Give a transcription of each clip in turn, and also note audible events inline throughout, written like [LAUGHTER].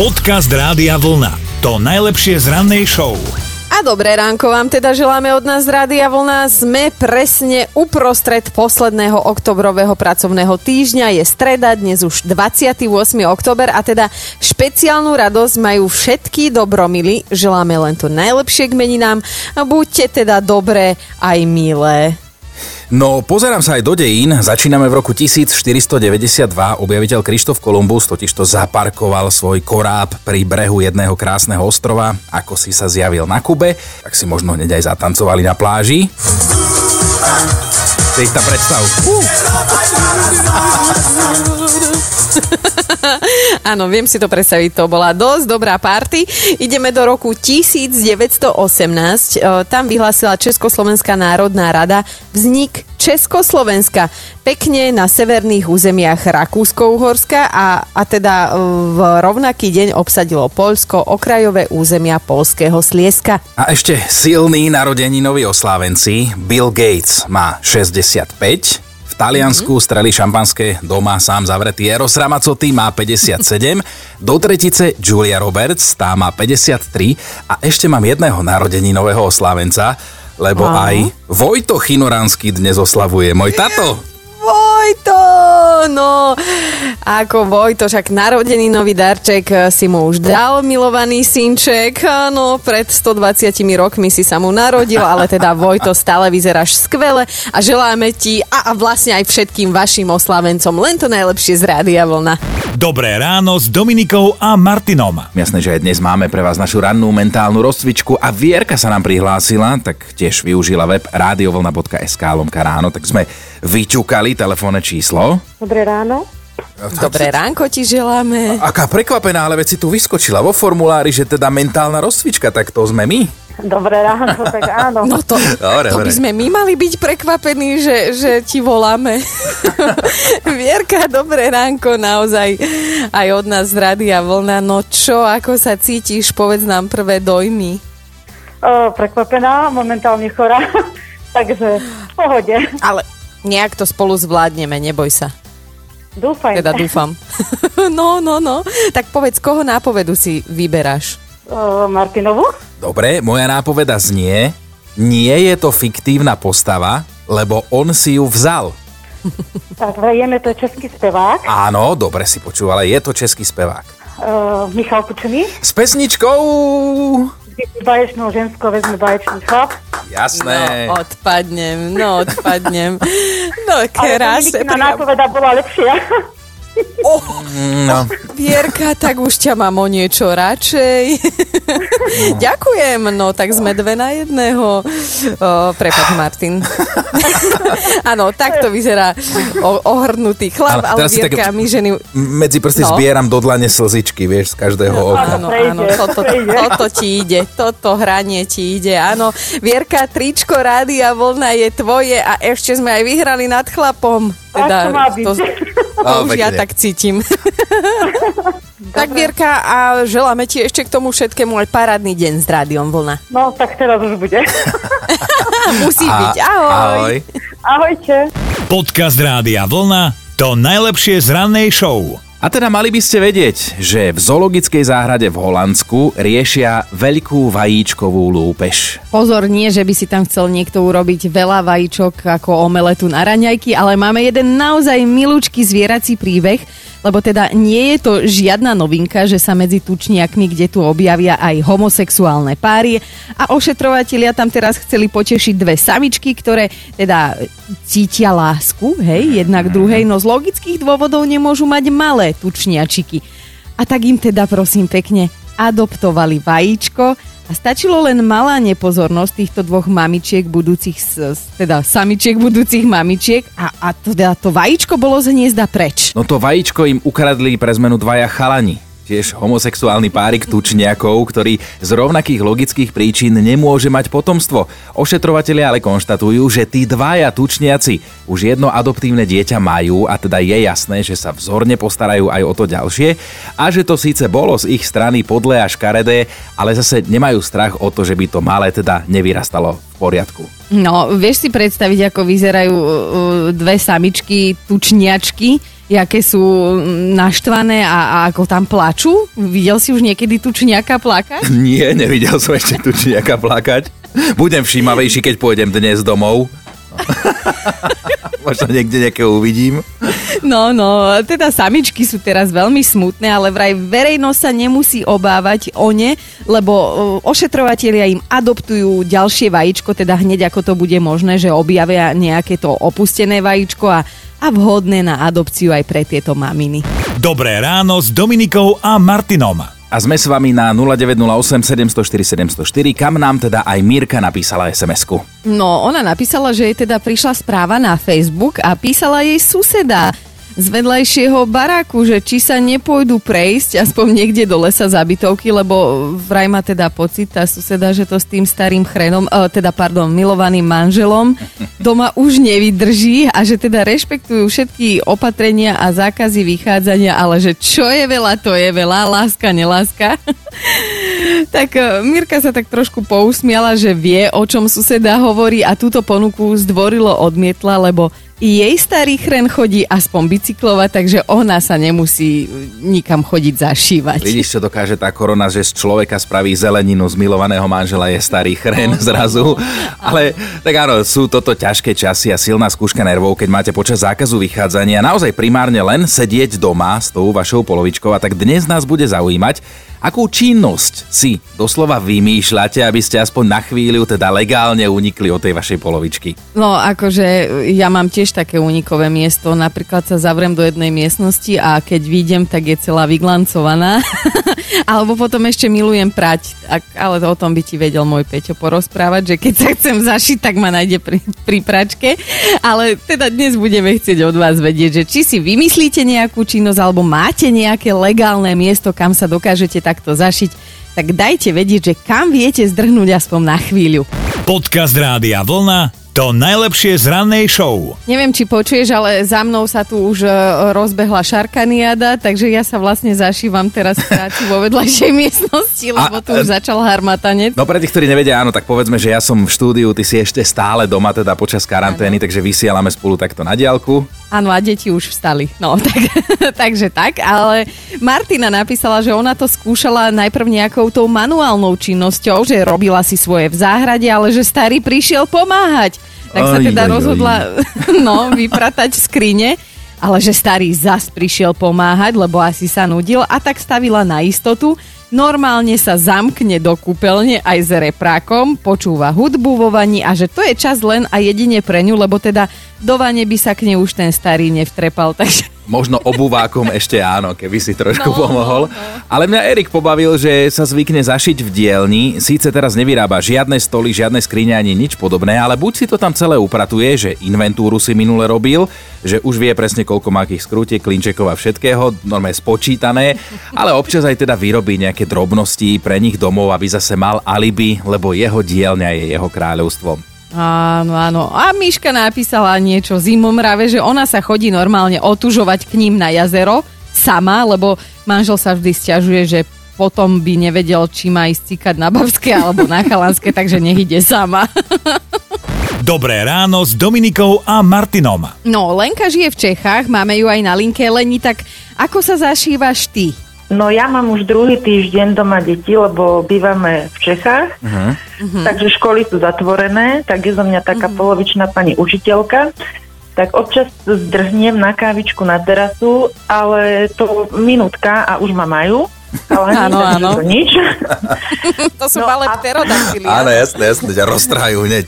Podcast Rádia Vlna. To najlepšie z rannej show. A dobré ránko vám teda želáme od nás Rádia Vlna. Sme presne uprostred posledného oktobrového pracovného týždňa. Je streda, dnes už 28. oktober a teda špeciálnu radosť majú všetky dobromily. Želáme len to najlepšie k meninám. A buďte teda dobré aj milé. No, pozerám sa aj do dejín. Začíname v roku 1492. Objaviteľ Krištof Kolumbus totižto zaparkoval svoj koráb pri brehu jedného krásneho ostrova, ako si sa zjavil na Kube, tak si možno hneď aj zatancovali na pláži. Si predstav. Uh. [LAUGHS] Áno, viem si to predstaviť, to bola dosť dobrá party. Ideme do roku 1918. Tam vyhlásila Československá národná rada vznik Československa. Pekne na severných územiach Rakúsko-Uhorska a, a teda v rovnaký deň obsadilo Polsko okrajové územia Polského Slieska. A ešte silný narodeninový oslávenci Bill Gates má 65, Taliansku mm-hmm. streli šampanské doma sám zavretý Eros Ramazzotti má 57, do tretice Julia Roberts, tá má 53 a ešte mám jedného narodeninového oslávenca, lebo Aha. aj Vojto Chinoránsky dnes oslavuje, môj tato. Vojto, no, ako Vojto, však narodený nový darček eh, si mu už dal, milovaný synček, no, pred 120 rokmi si sa mu narodil, ale teda Vojto, stále vyzeráš skvele a želáme ti a, a vlastne aj všetkým vašim oslavencom len to najlepšie z Rádia Vlna. Dobré ráno s Dominikou a Martinom. Jasné, že aj dnes máme pre vás našu rannú mentálnu rozcvičku a Vierka sa nám prihlásila, tak tiež využila web radiovlna.sk lomka ráno, tak sme vyťukali telefónne číslo. Dobré ráno. Dobré ránko ti želáme. Aká prekvapená, ale veci tu vyskočila vo formulári, že teda mentálna rozcvička, tak to sme my. Dobré ráno, tak áno. No to, dobre, to by sme my mali byť prekvapení, že, že ti voláme. [LAUGHS] Vierka, dobré ránko, naozaj aj od nás z Radia Vlna. No čo, ako sa cítiš? Povedz nám prvé dojmy. O, prekvapená, momentálne chorá, [LAUGHS] takže v pohode. Ale nejak to spolu zvládneme, neboj sa. Dúfam. Teda dúfam. [LAUGHS] no, no, no. Tak povedz, koho nápovedu si vyberáš? Uh, Martinovu. Dobre, moja nápoveda znie, nie je to fiktívna postava, lebo on si ju vzal. [LAUGHS] Tak vieme, to je český spevák. Áno, dobre si počúval, ale je to český spevák. Uh, Michal Kučný. S pesničkou... Baječnou ženskou vezme baječný chlap. Jasné. No, odpadnem, no odpadnem. No, krásne. Ale nápoveda bola lepšia. Oh, [LAUGHS] no. Vierka, tak už ťa mám o niečo radšej. No. [LAUGHS] Ďakujem, no tak sme dve na jedného. O, prepač, Martin. [LAUGHS] Áno, takto vyzerá o, ohrnutý chlap, ale, ale Vierka, tak my ženy... Medzi prsty no. zbieram do dlane slzičky, vieš, z každého oka. Áno, áno, toto, toto ti ide, toto hranie ti ide, áno. Vierka, tričko Rádia Vlna je tvoje a ešte sme aj vyhrali nad chlapom. Teda, to, to už ja tak cítim. [LAUGHS] tak Vierka, a želáme ti ešte k tomu všetkému aj parádny deň s Rádiom Vlna. No, tak teraz už bude. [LAUGHS] Musí a, byť. Ahoj. Ahoj. Ahojte. Podcast Rádia Vlna to najlepšie z rannej show. A teda mali by ste vedieť, že v zoologickej záhrade v Holandsku riešia veľkú vajíčkovú lúpež. Pozor, nie, že by si tam chcel niekto urobiť veľa vajíčok ako omeletu na raňajky, ale máme jeden naozaj milúčky zvierací príbeh, lebo teda nie je to žiadna novinka, že sa medzi tučniakmi, kde tu objavia aj homosexuálne páry. A ošetrovatelia tam teraz chceli potešiť dve samičky, ktoré teda cítia lásku, hej, jednak druhej, no z logických dôvodov nemôžu mať malé tučniačiky. A tak im teda prosím pekne adoptovali vajíčko a stačilo len malá nepozornosť týchto dvoch mamičiek budúcich, teda samičiek budúcich mamičiek a, a teda to vajíčko bolo z hniezda preč. No to vajíčko im ukradli pre zmenu dvaja chalani tiež homosexuálny párik tučniakov, ktorý z rovnakých logických príčin nemôže mať potomstvo. Ošetrovatelia ale konštatujú, že tí dvaja tučniaci už jedno adoptívne dieťa majú a teda je jasné, že sa vzorne postarajú aj o to ďalšie a že to síce bolo z ich strany podle a škaredé, ale zase nemajú strach o to, že by to malé teda nevyrastalo poriadku. No, vieš si predstaviť, ako vyzerajú uh, dve samičky, tučniačky, jaké sú mm, naštvané a, a ako tam plačú? Videl si už niekedy tu nejaká plakať? [LAUGHS] Nie, nevidel som ešte tu nejaká plakať. Budem všímavejší, keď pôjdem dnes domov. [LAUGHS] Možno niekde nejakého uvidím. No, no, teda samičky sú teraz veľmi smutné, ale vraj verejnosť sa nemusí obávať o ne, lebo e, ošetrovatelia im adoptujú ďalšie vajíčko, teda hneď ako to bude možné, že objavia nejaké to opustené vajíčko a, a vhodné na adopciu aj pre tieto maminy. Dobré ráno s Dominikou a Martinom. A sme s vami na 0908 704 704, kam nám teda aj Mirka napísala SMS-ku. No, ona napísala, že jej teda prišla správa na Facebook a písala jej suseda z vedľajšieho baráku, že či sa nepôjdu prejsť aspoň niekde do lesa za bytovky, lebo vraj má teda pocit tá suseda, že to s tým starým chrenom, eh, teda pardon, milovaným manželom doma už nevydrží a že teda rešpektujú všetky opatrenia a zákazy vychádzania, ale že čo je veľa, to je veľa, láska, neláska. [LAUGHS] tak eh, Mirka sa tak trošku pousmiala, že vie, o čom suseda hovorí a túto ponuku zdvorilo odmietla, lebo jej starý chren chodí aspoň bicyklovať, takže ona sa nemusí nikam chodiť zašívať. Vidíš, čo dokáže tá korona, že z človeka spraví zeleninu z milovaného manžela je starý chren zrazu. Ale tak áno, sú toto ťažké časy a silná skúška nervov, keď máte počas zákazu vychádzania naozaj primárne len sedieť doma s tou vašou polovičkou a tak dnes nás bude zaujímať, Akú činnosť si doslova vymýšľate, aby ste aspoň na chvíľu teda legálne unikli od tej vašej polovičky? No akože ja mám tiež také unikové miesto. Napríklad sa zavrem do jednej miestnosti a keď vidím, tak je celá vyglancovaná. [LAUGHS] Alebo potom ešte milujem prať. Ale o tom by ti vedel môj Peťo porozprávať, že keď sa chcem zašiť, tak ma nájde pri, pri pračke. Ale teda dnes budeme chcieť od vás vedieť, že či si vymyslíte nejakú činnosť alebo máte nejaké legálne miesto, kam sa dokážete takto zašiť, tak dajte vedieť, že kam viete zdrhnúť aspoň na chvíľu. Podcast Rádia Vlna to najlepšie z rannej show. Neviem, či počuješ, ale za mnou sa tu už e, rozbehla šarkaniada, takže ja sa vlastne zašívam teraz práci vo vedľajšej miestnosti, lebo tu už začal harmatanec. No pre tých, ktorí nevedia, áno, tak povedzme, že ja som v štúdiu, ty si ešte stále doma, teda počas karantény, ano. takže vysielame spolu takto na diálku. Áno, a deti už vstali. No, [LAUGHS] tak, takže tak, ale Martina napísala, že ona to skúšala najprv nejakou tou manuálnou činnosťou, že robila si svoje v záhrade, ale že starý prišiel pomáhať tak sa teda aj, rozhodla aj. [LAUGHS] no, vypratať skrine, ale že starý zas prišiel pomáhať, lebo asi sa nudil a tak stavila na istotu. Normálne sa zamkne do kúpeľne aj s reprákom, počúva hudbu vo vani a že to je čas len a jedine pre ňu, lebo teda do vane by sa k nej už ten starý nevtrepal, [LAUGHS] takže Možno obuvákom ešte áno, keby si trošku no, pomohol. No, no. Ale mňa Erik pobavil, že sa zvykne zašiť v dielni. Síce teraz nevyrába žiadne stoly, žiadne skrine ani nič podobné, ale buď si to tam celé upratuje, že inventúru si minule robil, že už vie presne koľko má akých skrutiek, klinčekov a všetkého, normálne spočítané, ale občas aj teda vyrobí nejaké drobnosti pre nich domov, aby zase mal alibi, lebo jeho dielňa je jeho kráľovstvom. Áno, áno. A Miška napísala niečo zimomrave, že ona sa chodí normálne otužovať k ním na jazero sama, lebo manžel sa vždy stiažuje, že potom by nevedel, či má ísť cikať na Bavské alebo na Chalanské, [LAUGHS] takže nech ide sama. [LAUGHS] Dobré ráno s Dominikou a Martinom. No, Lenka žije v Čechách, máme ju aj na linke. Leni, tak ako sa zašívaš ty? No ja mám už druhý týždeň doma deti, lebo bývame v Čechách, uh-huh. takže školy sú zatvorené, tak je zo mňa taká uh-huh. polovičná pani učiteľka. Tak občas zdrhnem na kávičku na terasu, ale to minútka a už ma majú. Ale áno, áno. To nič. [LAUGHS] to sú no malé pterodaktily. Áno, jasné, jasné, ťa roztrhajú hneď.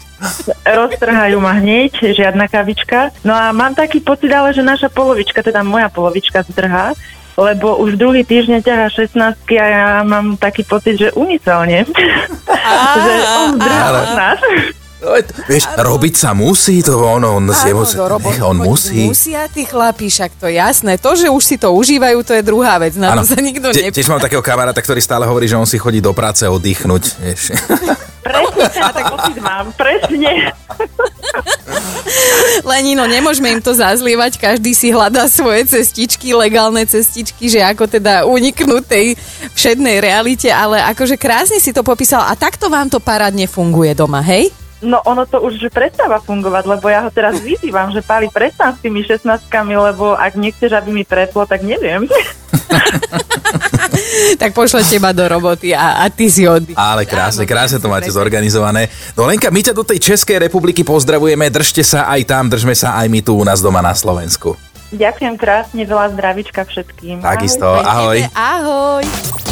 Roztrhajú ma hneď, žiadna kavička. No a mám taký pocit, ale že naša polovička, teda moja polovička zdrhá, lebo už druhý týždeň ťaha 16 a ja mám taký pocit, že umyselne. [LAUGHS] že on nás. Vieš, robiť sa musí, to ono, on, si musí, nech, on musí. Musia tí chlapí, však to jasné. To, že už si to užívajú, to je druhá vec. Na ano. to sa nikto nepýta. Tiež mám takého kamaráta, ktorý stále hovorí, že on si chodí do práce oddychnúť. Vieš. [LAUGHS] Presne, ja tak mám, presne. [LAUGHS] Lenino, nemôžeme im to zazlievať, každý si hľadá svoje cestičky, legálne cestičky, že ako teda uniknúť tej všednej realite, ale akože krásne si to popísal a takto vám to parádne funguje doma, hej? No ono to už prestáva fungovať, lebo ja ho teraz vyzývam, že Pali, prestan s tými 16 lebo ak nechceš, aby mi preplo, tak neviem. [LAUGHS] tak pošle teba do roboty a, a ty si oddy. Ale krásne, krásne to máte zorganizované. No Lenka, my ťa do tej Českej republiky pozdravujeme, držte sa aj tam, držme sa aj my tu u nás doma na Slovensku. Ďakujem krásne, veľa zdravička všetkým. Takisto, ahoj. Ahoj.